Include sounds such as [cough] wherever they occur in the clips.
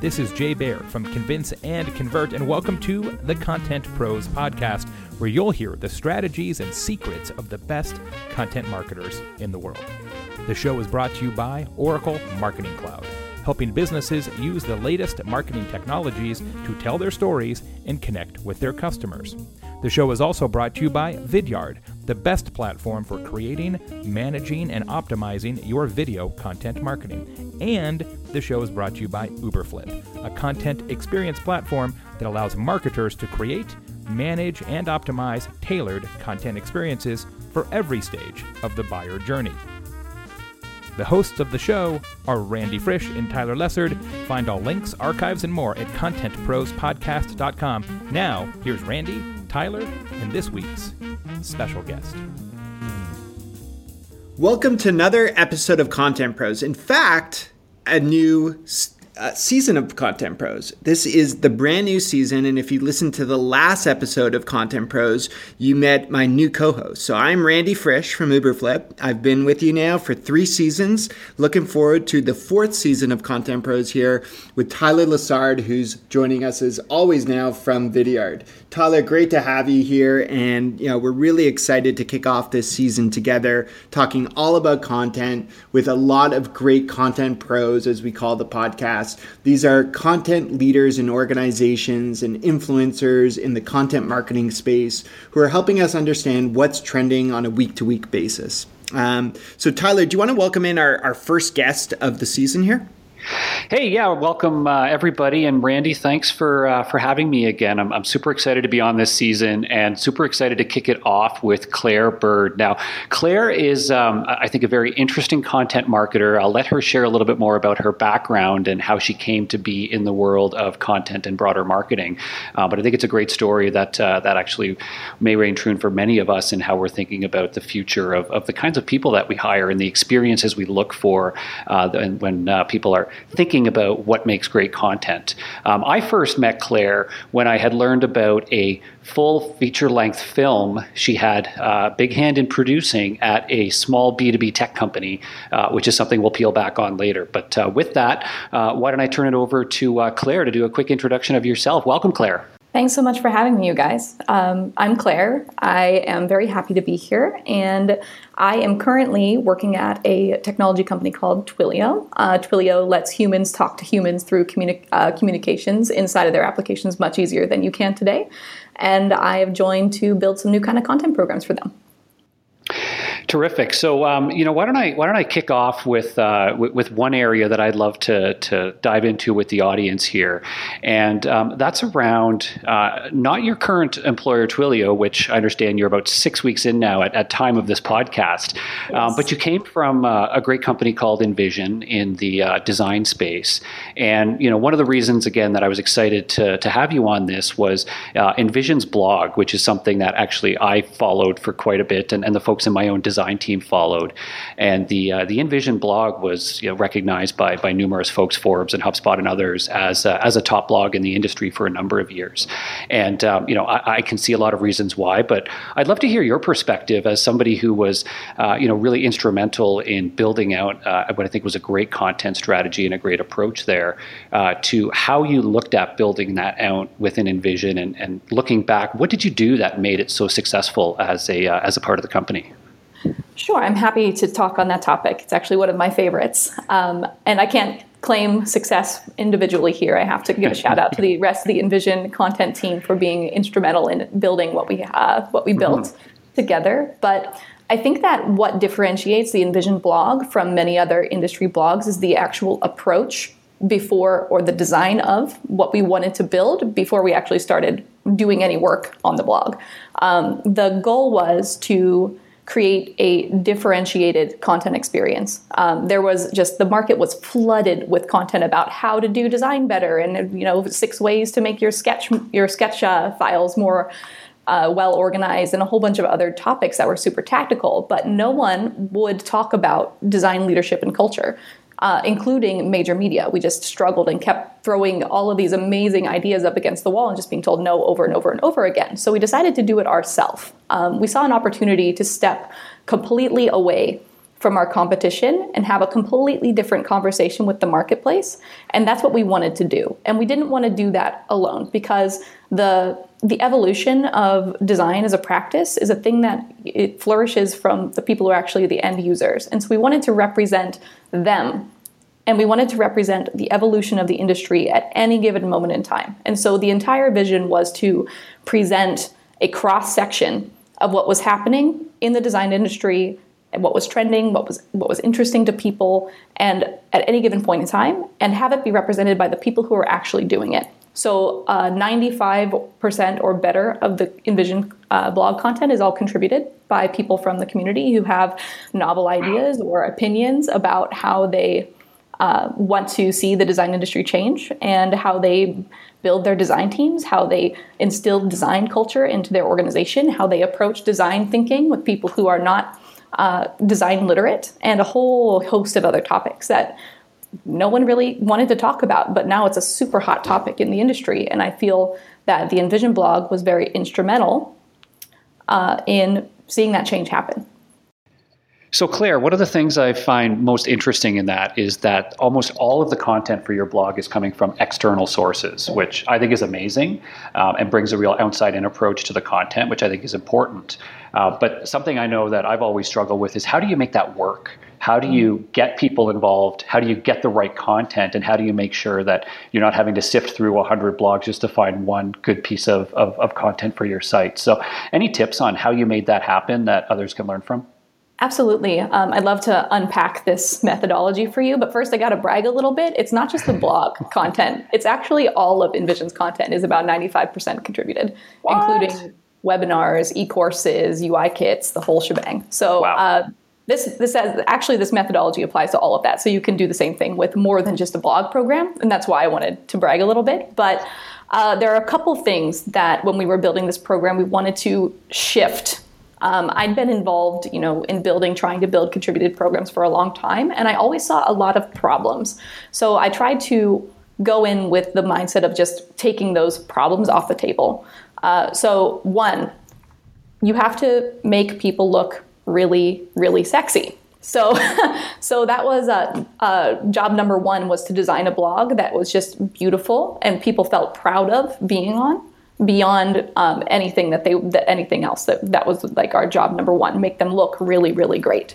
This is Jay Baer from Convince and Convert, and welcome to the Content Pros Podcast, where you'll hear the strategies and secrets of the best content marketers in the world. The show is brought to you by Oracle Marketing Cloud, helping businesses use the latest marketing technologies to tell their stories and connect with their customers. The show is also brought to you by Vidyard, the best platform for creating, managing, and optimizing your video content marketing. And the show is brought to you by Uberflip, a content experience platform that allows marketers to create, manage, and optimize tailored content experiences for every stage of the buyer journey. The hosts of the show are Randy Frisch and Tyler Lessard. Find all links, archives, and more at contentprospodcast.com. Now, here's Randy, Tyler, and this week's special guest. Welcome to another episode of Content Pros. In fact, a new uh, season of Content Pros. This is the brand new season, and if you listen to the last episode of Content Pros, you met my new co-host. So I'm Randy Frisch from Uberflip. I've been with you now for three seasons. Looking forward to the fourth season of Content Pros here with Tyler Lessard, who's joining us as always now from Vidyard. Tyler, great to have you here, and you know we're really excited to kick off this season together, talking all about content with a lot of great content pros, as we call the podcast. These are content leaders in organizations and influencers in the content marketing space who are helping us understand what's trending on a week-to-week basis. Um, so, Tyler, do you want to welcome in our, our first guest of the season here? Hey, yeah, welcome uh, everybody, and Randy, thanks for uh, for having me again. I'm, I'm super excited to be on this season, and super excited to kick it off with Clair Byrd. Now, Clair is, um, I think, a very interesting content marketer. I'll let her share a little bit more about her background and how she came to be in the world of content and broader marketing. Uh, but I think it's a great story that uh, that actually may reign true for many of us in how we're thinking about the future of, of the kinds of people that we hire and the experiences we look for uh, when uh, people are thinking about what makes great content. Um, I first met Clair when I had learned about a full feature length film she had a uh, big hand in producing at a small B2B tech company, uh, which is something we'll peel back on later. But uh, with that, uh, why don't I turn it over to uh, Clair to do a quick introduction of yourself? Welcome, Clair. Thanks so much for having me, you guys. Um, I'm Clair. I am very happy to be here, and I am currently working at a technology company called Twilio. Uh, Twilio lets humans talk to humans through communi- uh, communications inside of their applications much easier than you can today. And I have joined to build some new kind of content programs for them. Terrific. So, um, you know, why don't I why don't I kick off with, uh, with, with one area that I'd love to to dive into with the audience here, and um, that's around uh, not your current employer Twilio, which I understand you're about six weeks in now at, at time of this podcast, yes. um, but you came from uh, a great company called InVision in the uh, design space, and you know, one of the reasons again that I was excited to to have you on this was uh, InVision's blog, which is something that actually I followed for quite a bit, and, and the folks in my own design design team followed, and the uh, the InVision blog was you know, recognized by by numerous folks, Forbes and HubSpot and others, as uh, as a top blog in the industry for a number of years. And um, you know, I, I, can see a lot of reasons why, but I'd love to hear your perspective as somebody who was uh, you know really instrumental in building out uh, what I think was a great content strategy and a great approach there uh, to how you looked at building that out within InVision and, and looking back, what did you do that made it so successful as a uh, as a part of the company? Sure, I'm happy to talk on that topic. It's actually one of my favorites. Um, and I can't claim success individually here. I have to give a shout out to the rest of the InVision content team for being instrumental in building what we have, what we built mm-hmm. together. But I think that what differentiates the InVision blog from many other industry blogs is the actual approach before or the design of what we wanted to build before we actually started doing any work on the blog. Um, the goal was to create a differentiated content experience. Um, there was just the market was flooded with content about how to do design better, and you know six ways to make your sketch your sketch uh, files more uh, well organized, and a whole bunch of other topics that were super tactical. But no one would talk about design leadership and culture uh, including major media. We just struggled and kept throwing all of these amazing ideas up against the wall and just being told no over and over and over again. So we decided to do it ourselves. Um, we saw an opportunity to step completely away from our competition and have a completely different conversation with the marketplace. And that's what we wanted to do. And we didn't want to do that alone because the the evolution of design as a practice is a thing that it flourishes from the people who are actually the end users. And so we wanted to represent them and we wanted to represent the evolution of the industry at any given moment in time. And so the entire vision was to present a cross section of what was happening in the design industry and what was trending, what was what was interesting to people, and at any given point in time, and have it be represented by the people who are actually doing it. So, uh, 95% or better of the InVision uh, blog content is all contributed by people from the community who have novel ideas or opinions about how they uh, want to see the design industry change and how they build their design teams, how they instill design culture into their organization, how they approach design thinking with people who are not uh, design literate, and a whole host of other topics that no one really wanted to talk about, but now it's a super hot topic in the industry. And I feel that the InVision blog was very instrumental uh, in seeing that change happen. So, Clair, one of the things I find most interesting in that is that almost all of the content for your blog is coming from external sources, which I think is amazing um, and brings a real outside in approach to the content, which I think is important. Uh, but something I know that I've always struggled with is how do you make that work? How do you get people involved? How do you get the right content? And how do you make sure that you're not having to sift through 100 blogs just to find one good piece of, of, of content for your site? So, any tips on how you made that happen that others can learn from? Absolutely. Um, I'd love to unpack this methodology for you, but first I got to brag a little bit. It's not just the blog [laughs] content. It's actually all of InVision's content is about 95% contributed, what? including webinars, e-courses, UI kits, the whole shebang. So wow. uh, this this has, actually this methodology applies to all of that. So you can do the same thing with more than just a blog program, and that's why I wanted to brag a little bit. But uh, there are a couple things that when we were building this program, we wanted to shift um, I'd been involved, you know, in building, trying to build contributed programs for a long time, and I always saw a lot of problems. So I tried to go in with the mindset of just taking those problems off the table. Uh, so one, you have to make people look really, really sexy. So, [laughs] so that was uh, uh, job number one was to design a blog that was just beautiful and people felt proud of being on beyond um, anything that they that anything else. That that was like our job number one make them look really really great.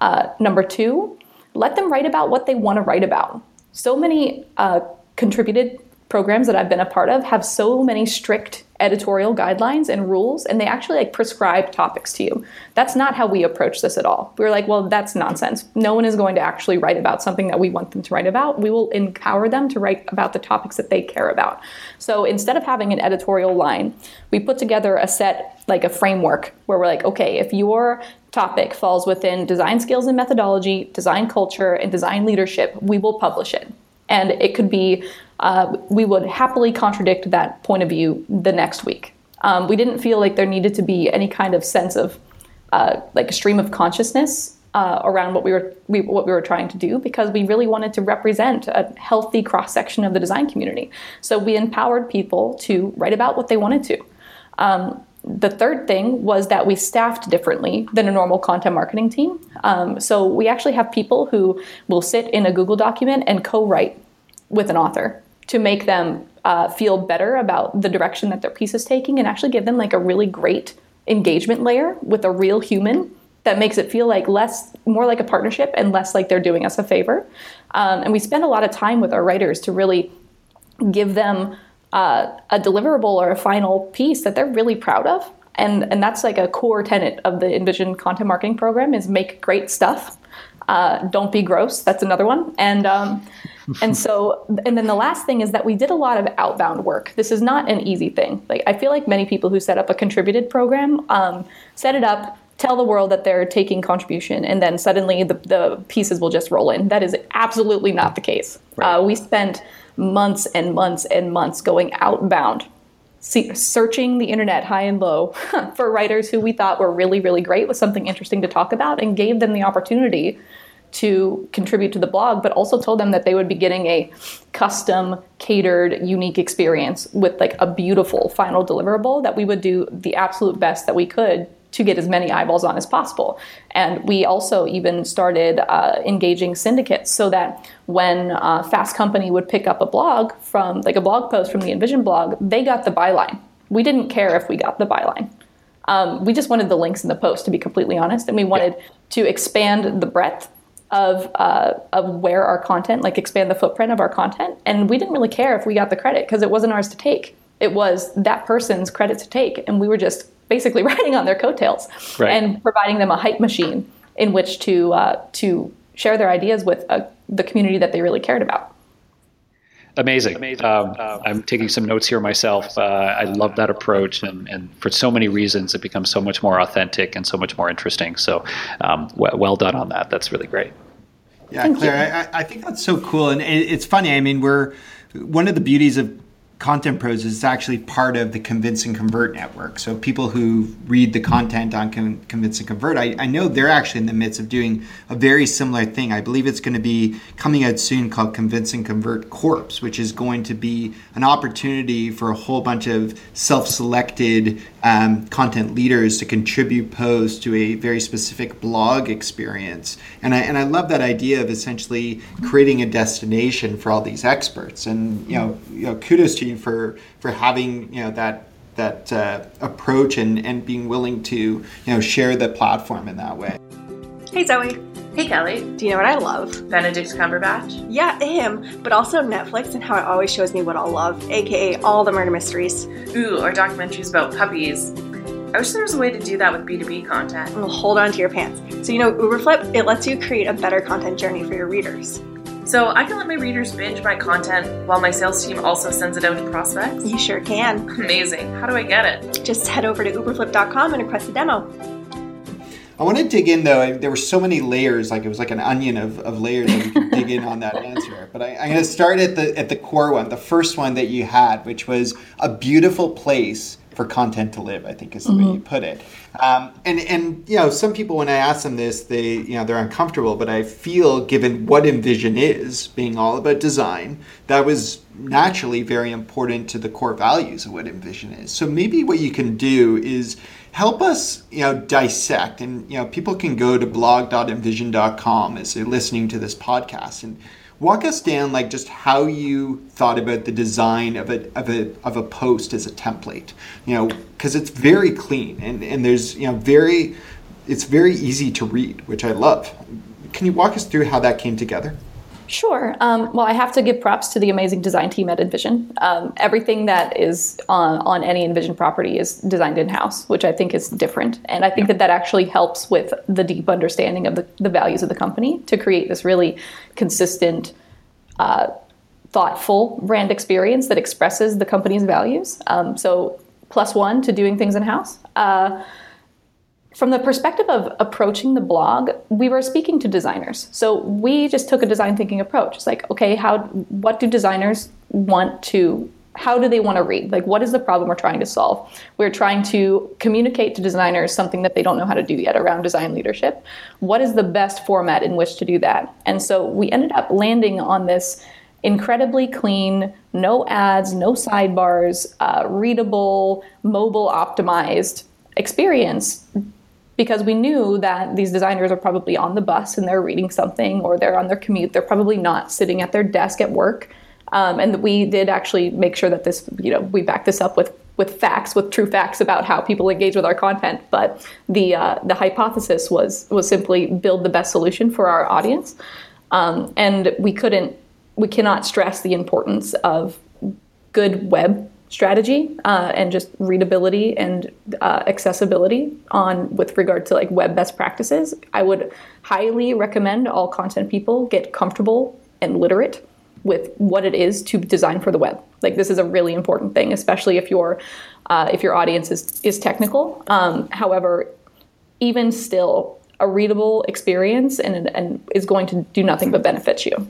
Uh, number two let them write about what they want to write about. So many uh, contributed programs that I've been a part of have so many strict editorial guidelines and rules and they actually like prescribe topics to you. That's not how we approach this at all. We are like, well, that's nonsense. No one is going to actually write about something that we want them to write about. We will empower them to write about the topics that they care about. So instead of having an editorial line, we put together a set like a framework where we're like, okay, if your topic falls within design skills and methodology, design culture, and design leadership, we will publish it. And it could be uh, we would happily contradict that point of view the next week. Um, we didn't feel like there needed to be any kind of sense of uh, like a stream of consciousness uh, around what we were we, what we were trying to do because we really wanted to represent a healthy cross section of the design community. So we empowered people to write about what they wanted to. Um, the third thing was that we staffed differently than a normal content marketing team. Um, so we actually have people who will sit in a Google document and co-write with an author to make them uh, feel better about the direction that their piece is taking and actually give them like a really great engagement layer with a real human that makes it feel like less more like a partnership and less like they're doing us a favor. Um, and we spend a lot of time with our writers to really give them uh, a deliverable or a final piece that they're really proud of. And and that's like a core tenet of the InVision content marketing program is make great stuff uh, don't be gross that's another one and um, [laughs] and so, and then the last thing is that we did a lot of outbound work. This is not an easy thing. Like, I feel like many people who set up a contributed program um, set it up, tell the world that they're taking contribution, and then suddenly the, the pieces will just roll in. That is absolutely not the case. Right. Uh, we spent months and months and months going outbound See, searching the internet high and low [laughs] for writers who we thought were really, really great with something interesting to talk about and gave them the opportunity to contribute to the blog, but also told them that they would be getting a custom, catered, unique experience with like a beautiful final deliverable that we would do the absolute best that we could to get as many eyeballs on as possible. And we also even started uh, engaging syndicates so that when uh, Fast Company would pick up a blog from, like a blog post from the InVision blog, they got the byline. We didn't care if we got the byline. Um, we just wanted the links in the post, to be completely honest, and we wanted yeah. to expand the breadth of uh, of where our content, like expand the footprint of our content. And we didn't really care if we got the credit because it wasn't ours to take. It was that person's credit to take, and we were just basically [laughs] riding on their coattails right. and providing them a hype machine in which to uh, to share their ideas with uh, the community that they really cared about. Amazing. Amazing. Um, I'm taking some notes here myself. Uh, I love that approach, and, and for so many reasons, it becomes so much more authentic and so much more interesting. So, um, well, well done on that. That's really great. Yeah, Thank Clair, I, I, think that's so cool, and it, it's funny. I mean, we're one of the beauties of Content Pros is actually part of the Convince and Convert network. So people who read the content on Con- Convince and Convert, I, I, know they're actually in the midst of doing a very similar thing. I believe it's going to be coming out soon called Convince and Convert Corps, which is going to be an opportunity for a whole bunch of self-selected um, content leaders to contribute posts to a very specific blog experience. And I, and I love that idea of essentially creating a destination for all these experts. And you know, you know kudos to you for for having you know that that uh, approach and, and being willing to you know share the platform in that way. Hey Zoe. Hey Kelly. Do you know what I love? Benedict Cumberbatch. Yeah, him. But also Netflix and how it always shows me what I'll love, aka all the murder mysteries. Ooh, or documentaries about puppies. I wish there was a way to do that with B2B content. Well, hold on to your pants. So, you know, Uberflip, it lets you create a better content journey for your readers. So I can let my readers binge my content while my sales team also sends it out to prospects? You sure can. Amazing. How do I get it? Just head over to uberflip.com and request a demo. I want to dig in though. There were so many layers, like it was like an onion of, of layers that we could dig in on that [laughs] answer. But I, am going to start at the at the core one, the first one that you had, which was a beautiful place for content to live. I think is the mm-hmm. way you put it. Um, and and you know, some people when I ask them this, they you know they're uncomfortable. But I feel, given what InVision is, being all about design, that was naturally very important to the core values of what InVision is. So maybe what you can do is help us you know dissect and you know people can go to blog.invision.com as they're listening to this podcast and walk us down like just how you thought about the design of a of a of a post as a template you know because it's very clean and and there's you know very it's very easy to read which i love. Can you walk us through how that came together Sure. Um, well, I have to give props to the amazing design team at InVision. Um, everything that is on, on any InVision property is designed in house, which I think is different. And I think yeah. that that actually helps with the deep understanding of the, the values of the company to create this really consistent, uh, thoughtful brand experience that expresses the company's values. Um, so, plus one to doing things in house. Uh, from the perspective of approaching the blog, we were speaking to designers. So we just took a design thinking approach. It's like, okay, how what do designers want to how do they want to read? Like what is the problem we're trying to solve? We're trying to communicate to designers something that they don't know how to do yet around design leadership. What is the best format in which to do that? And so we ended up landing on this incredibly clean, no ads, no sidebars, uh, readable, mobile optimized experience because we knew that these designers are probably on the bus and they're reading something or they're on their commute. They're probably not sitting at their desk at work. Um, and we did actually make sure that this, you know, we back this up with with facts, with true facts about how people engage with our content. But the uh, the hypothesis was was simply build the best solution for our audience, um, and we couldn't, we cannot stress the importance of good web strategy uh, and just readability and uh, accessibility on with regard to like web best practices. I would highly recommend all content people get comfortable and literate with what it is to design for the web. Like this is a really important thing especially if your uh, if your audience is is technical. Um, however even still a readable experience and, and is going to do nothing but benefit you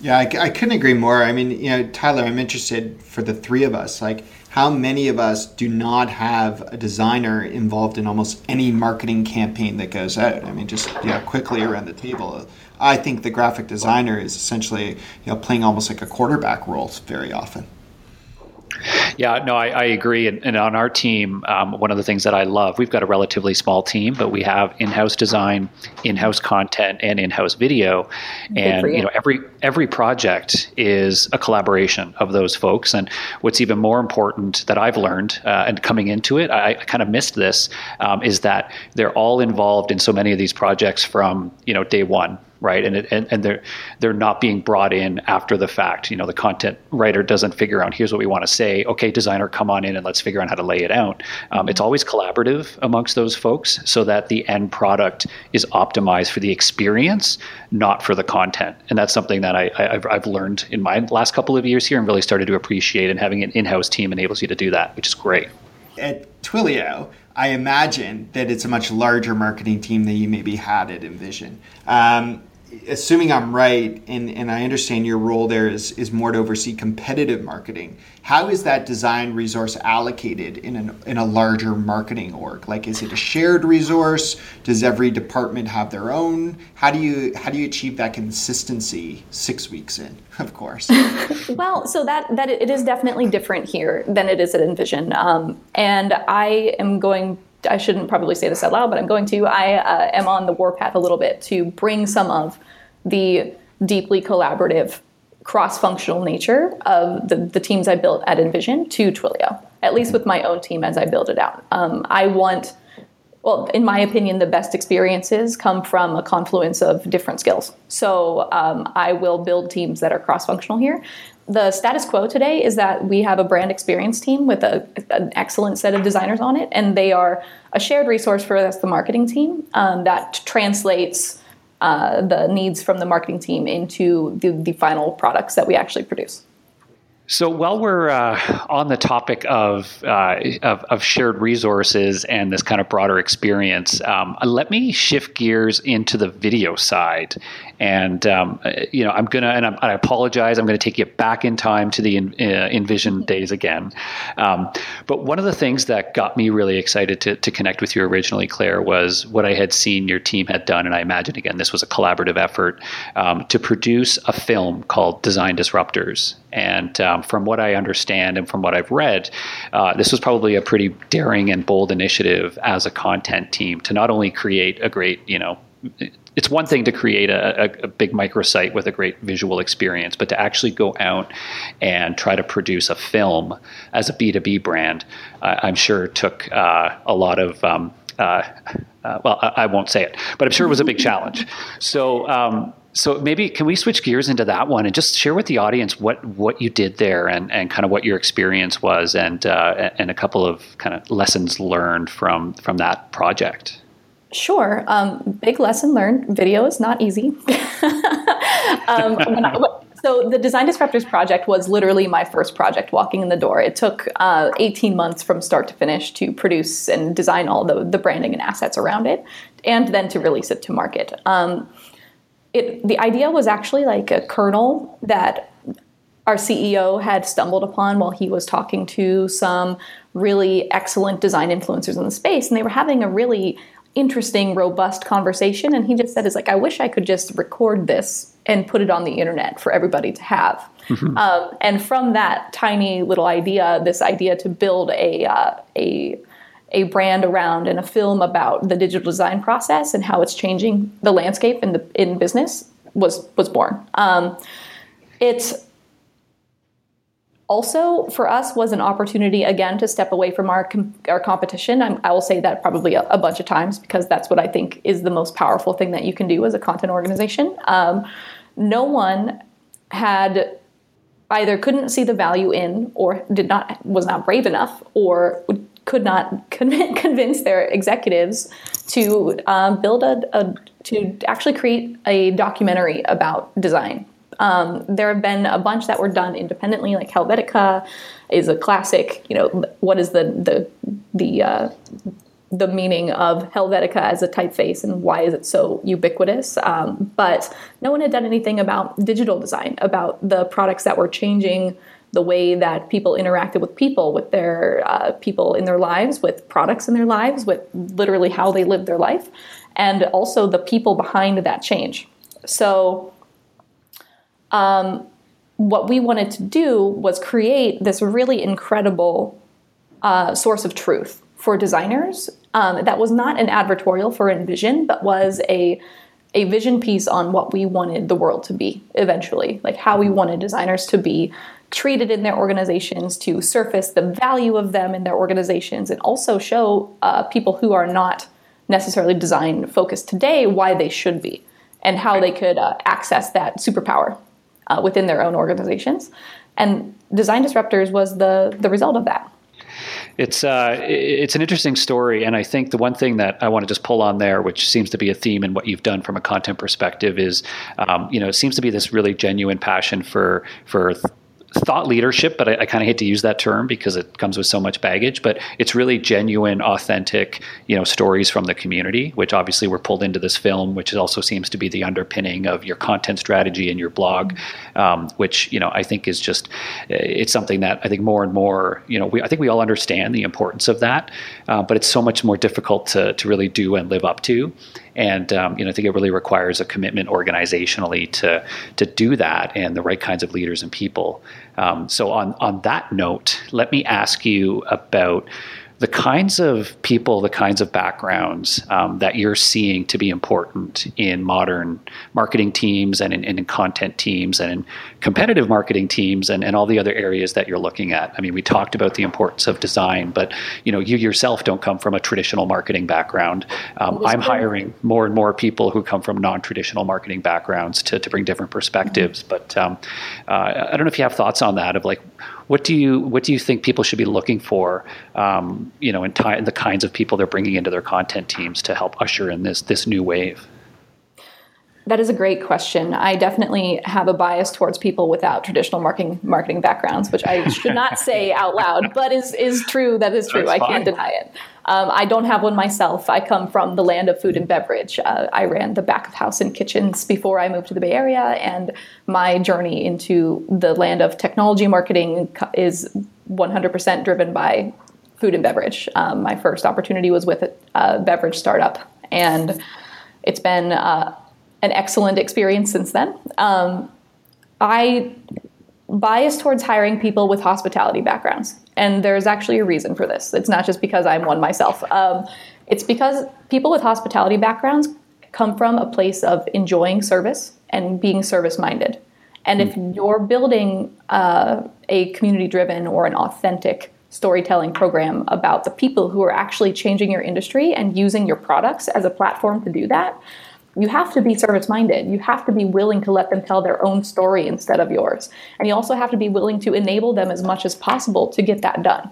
yeah, I, I, couldn't agree more. I mean, you know, Tyler, I'm interested for the three of us. Like, how many of us do not have a designer involved in almost any marketing campaign that goes out? I mean, just yeah, quickly around the table. I think the graphic designer is essentially you know playing almost like a quarterback role very often. Yeah, no, I, I agree. And, and, on our team, um, one of the things that I love, we've got a relatively small team, but we have in-house design, in-house content, and in-house video. And you. you know, every every project is a collaboration of those folks. And what's even more important that I've learned uh, and coming into it, I, I kind of missed this, um, is that they're all involved in so many of these projects from you know day one right? And, it, and and they're they're not being brought in after the fact. You know, the content writer doesn't figure out here's what we want to say. Okay, designer, come on in and let's figure out how to lay it out. Um, mm-hmm. It's always collaborative amongst those folks, so that the end product is optimized for the experience, not for the content. And that's something that I, I I've learned in my last couple of years here and really started to appreciate. And having an in-house team enables you to do that, which is great. At Twilio, I imagine that it's a much larger marketing team than you maybe had at InVision. Um, assuming I'm right, and, and I understand your role there is, is more to oversee competitive marketing, how is that design resource allocated in, an, in a larger marketing org? Like, is it a shared resource? Does every department have their own? How do you how do you achieve that consistency six weeks in? Of course. [laughs] well, so that that it is definitely different here than it is at InVision. um, and I am going I shouldn't probably say this out loud, but I'm going to. I uh, am on the warpath a little bit to bring some of the deeply collaborative, cross functional nature of the, the teams I built at InVision to Twilio, at least with my own team as I build it out. Um, I want, well, in my opinion, the best experiences come from a confluence of different skills. So um, I will build teams that are cross functional here the status quo today is that we have a brand experience team with a, an excellent set of designers on it, and they are a shared resource for us, the marketing team, um, that translates uh, the needs from the marketing team into the, the final products that we actually produce. So while we're uh, on the topic of, uh, of, of shared resources and this kind of broader experience, um, let me shift gears into the video side and um, you know, I'm gonna, and I'm, i apologize. I'm gonna take you back in time to the in, uh, InVision days again. Um, but one of the things that got me really excited to, to connect with you originally, Clair, was what I had seen your team had done, and I imagine again this was a collaborative effort um, to produce a film called Design Disruptors. And um, from what I understand and from what I've read, uh, this was probably a pretty daring and bold initiative as a content team to not only create a great, you know, it's one thing to create a, a, a, big microsite with a great visual experience, but to actually go out and try to produce a film as a B2B brand, uh, I'm sure took uh, a lot of. Um, uh, uh, well, I, I, won't say it, but I'm sure it was a big challenge. So, um, so maybe can we switch gears into that one and just share with the audience what what you did there and, and kind of what your experience was and uh, and a couple of kind of lessons learned from from that project. Sure. Um, big lesson learned. Video is not easy. [laughs] um, I, so the Design Disruptors project was literally my first project walking in the door. It took uh, 18 months from start to finish to produce and design all the, the branding and assets around it, and then to release it to market. Um, it, the idea was actually like a kernel that our CEO had stumbled upon while he was talking to some really excellent design influencers in the space, and they were having a really interesting, robust conversation. And he just said, "Is like I wish I could just record this and put it on the internet for everybody to have." Mm-hmm. Um, and from that tiny little idea, this idea to build a uh, a a brand around and a film about the digital design process and how it's changing the landscape in the in business was was born. Um, it's also for us was an opportunity again to step away from our com- our competition. I'm, i will say that probably a, a, bunch of times because that's what I think is the most powerful thing that you can do as a content organization. Um, no one had either couldn't see the value in or did not was not brave enough or could not [laughs] convince their executives to um, build a, a to actually create a documentary about design um, there have been a bunch that were done independently, like Helvetica is a classic. You know, what is the the the uh, the meaning of Helvetica as a typeface and why is it so ubiquitous? Um, but no one had done anything about digital design, about the products that were changing the way that people interacted with people, with their uh, people in their lives, with products in their lives, with literally how they lived their life, and also the people behind that change. So um, what we wanted to do was create this really incredible uh, source of truth for designers. Um, that was not an advertorial for InVision, but was a a vision piece on what we wanted the world to be eventually, like how we wanted designers to be treated in their organizations, to surface the value of them in their organizations, and also show uh, people who are not necessarily design focused today why they should be and how they could uh, access that superpower uh, within their own organizations. And Design Disruptors was the the result of that it's uh, it's an interesting story, and I think the one thing that I want to just pull on there, which seems to be a theme in what you've done from a content perspective, is um, you know it seems to be this really genuine passion for for thought leadership, but I, I kind of hate to use that term because it comes with so much baggage. But it's really genuine, authentic, you know, stories from the community, which obviously were pulled into this film, which also seems to be the underpinning of your content strategy and your blog, um, which you know I think is just it's something that I think more and more, you know, we, I think we all understand the importance of that, uh, but it's so much more difficult to to really do and live up to. And um, you know, I think it really requires a commitment organizationally to to do that, and the right kinds of leaders and people. Um, so on on that note, let me ask you about the kinds of people, the kinds of backgrounds um, that you're seeing to be important in modern marketing teams and in, in, content teams and in competitive marketing teams and, and all the other areas that you're looking at. I mean, we talked about the importance of design, but you know, you yourself don't come from a traditional marketing background. Um, I'm hiring more and more people who come from non-traditional marketing backgrounds to, to bring different perspectives. Mm-hmm. But um, uh, I don't know if you have thoughts on that of like what do you what do you think people should be looking for? Um, you know, in, t- the kinds of people they're bringing into their content teams to help usher in this this new wave. That is a great question. I definitely have a bias towards people without traditional marketing marketing backgrounds, which I should not [laughs] say out loud, but is is true. That is true. That's I fine. can't deny it. Um, I don't have one myself. I come from the land of food and beverage. Uh, I ran the back of house and kitchens before I moved to the Bay Area, and my journey into the land of technology marketing is 100% driven by food and beverage. Um, my first opportunity was with a, a, beverage startup, and it's been uh, an excellent experience since then. Um, I bias towards hiring people with hospitality backgrounds, and there's actually a reason for this. It's not just because I'm one myself. Um, it's because people with hospitality backgrounds come from a place of enjoying service and being service minded. And if hmm. you're building uh, a community driven or an authentic storytelling program about the people who are actually changing your industry and using your products as a platform to do that, you have to be service minded. You have to be willing to let them tell their own story instead of yours. And you also have to be willing to enable them as much as possible to get that done.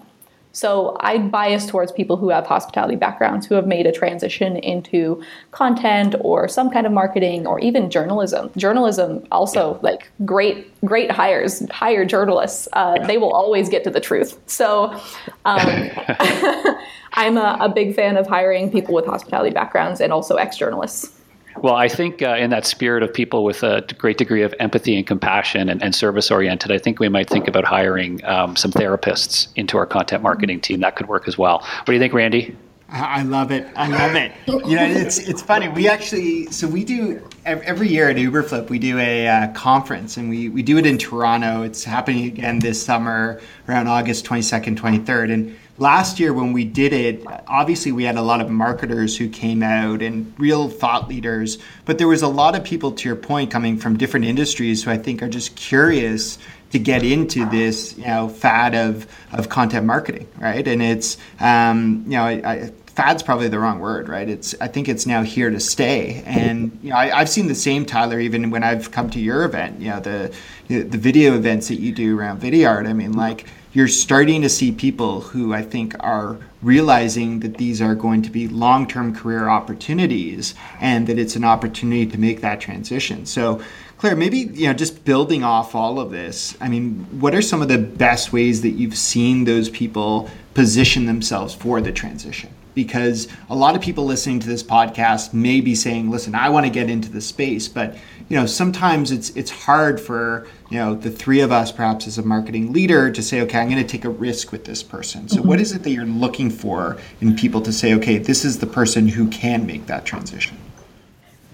So I bias towards people who have hospitality backgrounds who have made a transition into content or some kind of marketing or even journalism. Journalism also like great great hires hire journalists. Uh, they will always get to the truth. So um, [laughs] [laughs] I'm a, a big fan of hiring people with hospitality backgrounds and also ex journalists. Well, I think uh, in that spirit of people with a great degree of empathy and compassion and, and service oriented, I think we might think about hiring um, some therapists into our content marketing team. That could work as well. What do you think, Randy? I love it. I love it. You know, it's it's funny. We actually so we do every year at Uberflip we do a uh, conference and we we do it in Toronto. It's happening again this summer around August twenty second, twenty third, and last year when we did it, obviously we had a lot of marketers who came out and real thought leaders, but there was a lot of people, to your point, coming from different industries who I think are just curious to get into this, you know, fad of of content marketing, right? And it's, um, you know, I, I, fad's probably the wrong word, right? It's I think it's now here to stay, and you know, I, have seen the same Tyler even when I've come to your event, you know, the the video events that you do around Vidyard. I mean, like you're starting to see people who I think are realizing that these are going to be long term career opportunities and that it's an opportunity to make that transition. So, Clair, maybe you know, just building off all of this. I mean, what are some of the best ways that you've seen those people position themselves for the transition? Because a lot of people listening to this podcast may be saying, "Listen, I want to get into the space," but you know, sometimes it's it's hard for you know the three of us, perhaps as a marketing leader, to say, okay, I'm going to take a risk with this person. So, mm-hmm. what is it that you're looking for in people to say, okay, this is the person who can make that transition?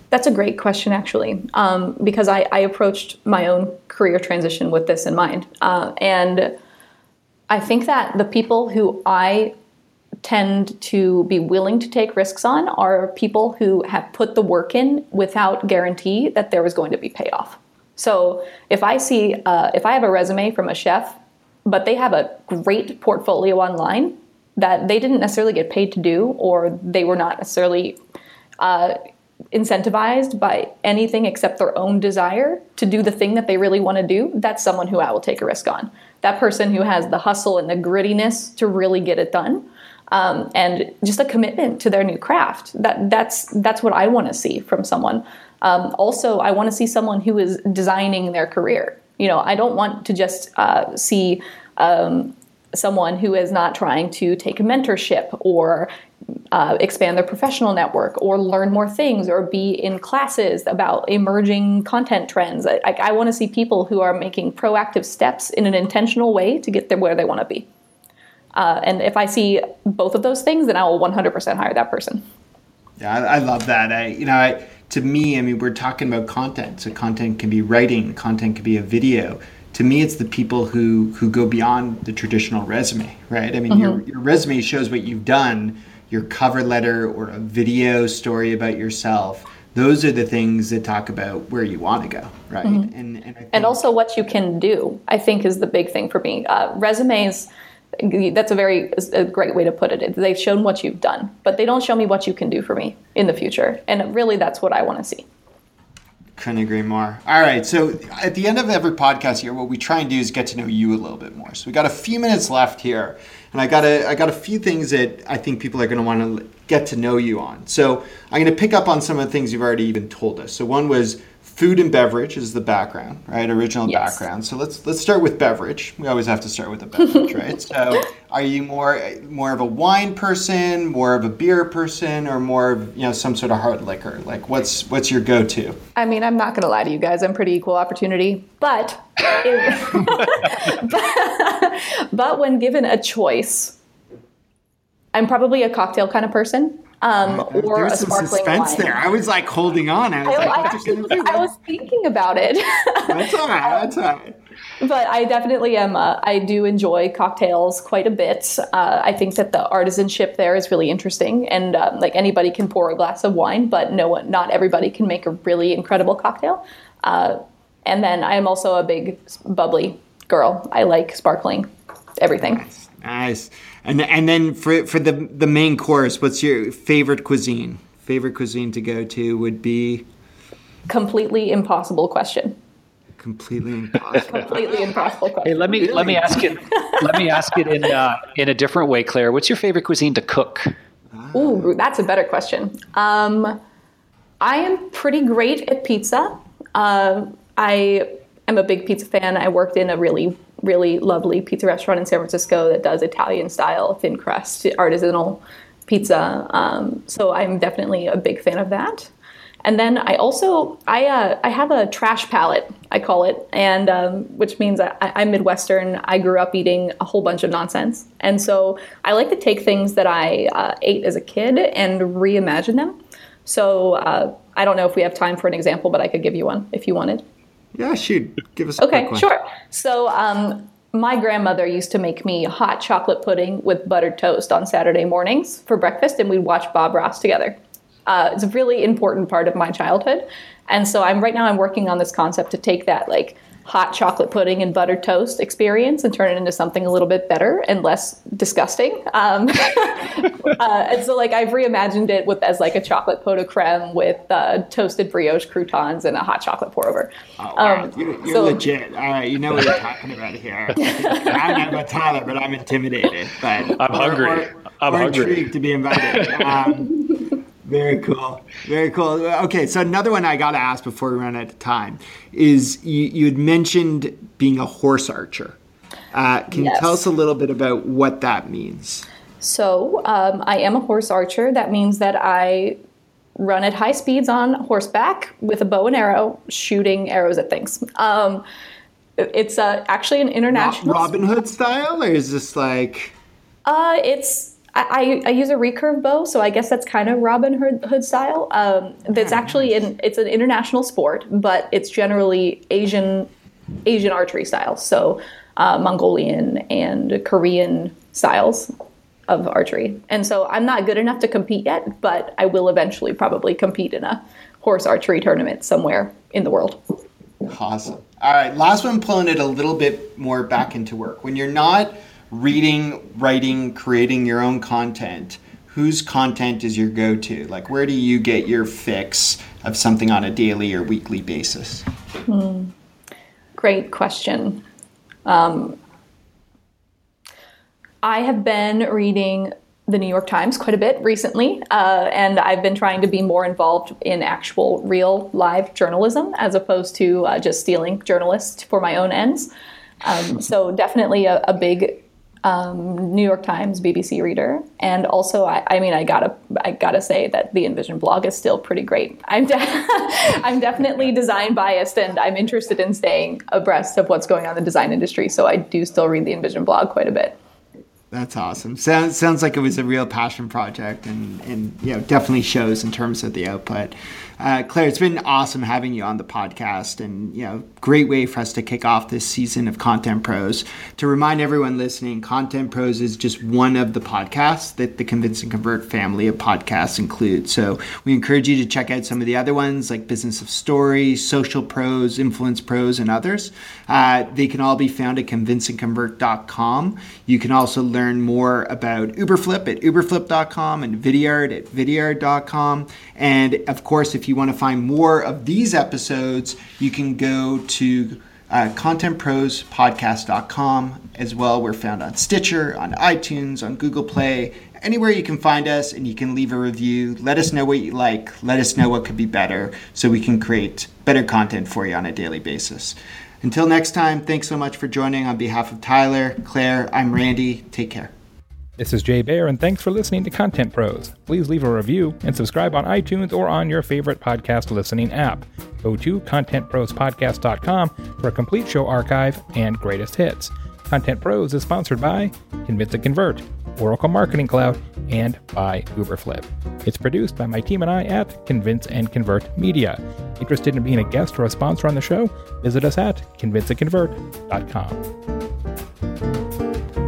That's a great question, actually, um, because I, I, approached my own career transition with this in mind. Uh, and I think that the people who I tend to be willing to take risks on are people who have put the work in without guarantee that there was going to be payoff. So if I see, uh, if I have a resume from a chef, but they have a great portfolio online that they didn't necessarily get paid to do, or they were not necessarily uh, incentivized by anything except their own desire to do the thing that they really want to do, that's someone who I will take a risk on. That person who has the hustle and the grittiness to really get it done. Um, and just a commitment to their new craft. That that's that's what I want to see from someone. Um, also, I want to see someone who is designing their career. You know, I don't want to just uh, see um, someone who is not trying to take a mentorship or uh, expand their professional network or learn more things or be in classes about emerging content trends. I, I want to see people who are making proactive steps in an intentional way to get them where they want to be. Uh, and if I see both of those things, then I will 100% hire that person. Yeah, I, I love that. I, you know, I, to me, I mean, we're talking about content. So content can be writing, content can be a video to me it's the people who who go beyond the traditional resume right i mean mm-hmm. your, your resume shows what you've done your cover letter or a video story about yourself those are the things that talk about where you want to go right mm-hmm. and and, and, also what you can do i think is the big thing for me uh, resumes that's a very a great way to put it they've shown what you've done but they don't show me what you can do for me in the future and really that's what i want to see couldn't agree more. All right, so at the end of every podcast here, what we try and do is get to know you a little bit more. So we got a few minutes left here, and I got a I got a few things that I think people are going to want to get to know you on. So I'm going to pick up on some of the things you've already even told us. So one was food and beverage is the background, right? Original yes. background. So let's let's start with beverage. We always have to start with a beverage, [laughs] right? So are you more more of a wine person, more of a beer person, or more of you know some sort of hard liquor? Like what's what's your go to? I mean, I'm not going to lie to you guys. I'm pretty equal opportunity, but, it, [laughs] [laughs] but but when given a choice, I'm probably a cocktail kind of person um, or There's a sparkling some suspense wine. there. I was like holding on. I was I, like, I, I was thinking about it. that's all right. That's all right. But I definitely am. Uh, I do enjoy cocktails quite a bit. Uh, I think that the artisanship there is really interesting, and um, like anybody can pour a glass of wine, but no one, not everybody can make a really incredible cocktail. Uh, and then I am also a big bubbly girl. I like sparkling everything. Nice. Nice. And and then for for the the main course, what's your favorite cuisine? Favorite cuisine to go to would be completely impossible question. Completely impossible. completely impossible question. Hey, let me really? let me ask it. let me ask it in uh, in a different way, Clair. What's your favorite cuisine to cook? Ah. Ooh, that's a better question. Um, I am pretty great at pizza. Uh, I am a big pizza fan. I worked in a really really lovely pizza restaurant in San Francisco that does Italian style thin crust artisanal pizza. Um, so I'm definitely a big fan of that. And then I also I uh, I have a trash palate I call it, and um, which means I, I'm Midwestern. I grew up eating a whole bunch of nonsense, and so I like to take things that I uh, ate as a kid and reimagine them. So uh, I don't know if we have time for an example, but I could give you one if you wanted. Yeah, shoot. Give us okay, sure. So, um, my grandmother used to make me hot chocolate pudding with buttered toast on Saturday mornings for breakfast, and we'd watch Bob Ross together. Uh, it's a really important part of my childhood, and so I'm right now I'm working on this concept to take that like hot chocolate pudding and buttered toast experience and turn it into something a little bit better and less disgusting. Um, [laughs] uh, and so, like, I've reimagined it with as like a chocolate pot de creme with uh, toasted brioche croutons and a hot chocolate pour over. Oh, wow. um, you're, you're so, legit. All right, you know what you're talking about here. [laughs] I'm not about Tyler, but I'm intimidated. But I'm hungry. Or, I'm hungry. intrigued to be invited. [laughs] Um, very cool. Very cool. Okay, so another one I got to ask before we run out of time is you, you had mentioned being a horse archer. Uh, can yes. you tell us a little bit about what that means? So, um, I am a horse archer. That means that I run at high speeds on horseback with a bow and arrow, shooting arrows at things. Um, it's uh, actually an international Robin Hood style, or is this like? Uh, it's I, I, use a recurve bow, so I guess that's kind of Robin Hood style. Um, that's oh, actually in it's an international sport, but it's generally Asian Asian archery styles, so uh, Mongolian and Korean styles of archery. And so I'm not good enough to compete yet, but I will eventually probably compete in a horse archery tournament somewhere in the world. Awesome. All right, last one, pulling it a little bit more back into work. When you're not reading, writing, creating your own content, whose content is your go to? Like, where do you get your fix of something on a daily or weekly basis? Hmm. Great question. Um, I have been reading the New York Times quite a bit recently, uh, and I've been trying to be more involved in actual, real, live journalism as opposed to uh, just stealing journalists for my own ends. Um, so, definitely a, a big um, New York Times, BBC reader, and also I, I, mean I gotta I gotta say that the InVision blog is still pretty great. I'm de- [laughs] I'm definitely design biased, and I'm interested in staying abreast of what's going on in the design industry. So I do still read the InVision blog quite a bit. That's awesome. Sounds sounds like it was a real passion project, and and you know definitely shows in terms of the output. Uh, Clair, it's been awesome having you on the podcast, and you know, great way for us to kick off this season of Content Pros. To remind everyone listening, Content Pros is just one of the podcasts that the Convince and Convert family of podcasts include. So we encourage you to check out some of the other ones like Business of Story, Social Pros, Influence Pros, and others. Uh, they can all be found at convinceandconvert.com. You can also learn more about Uberflip at uberflip.com and Vidyard at vidyard.com. And of course, if you want to find more of these episodes, you can go to uh, contentprospodcast.com as well. We're found on Stitcher, on iTunes, on Google Play, anywhere you can find us, and you can leave a review. Let us know what you like. Let us know what could be better so we can create better content for you on a daily basis. Until next time, thanks so much for joining. On behalf of Tyler, Clair, I'm Randy. Take care. This is Jay Baer, and thanks for listening to Content Pros. Please leave a review and subscribe on iTunes or on your favorite podcast listening app. Go to contentprospodcast.com for a complete show archive and greatest hits. Content Pros is sponsored by Convince and Convert, Oracle Marketing Cloud, and by Uberflip. It's produced by my team and I at Convince and Convert Media. Interested in being a guest or a sponsor on the show? Visit us at convinceandconvert.com.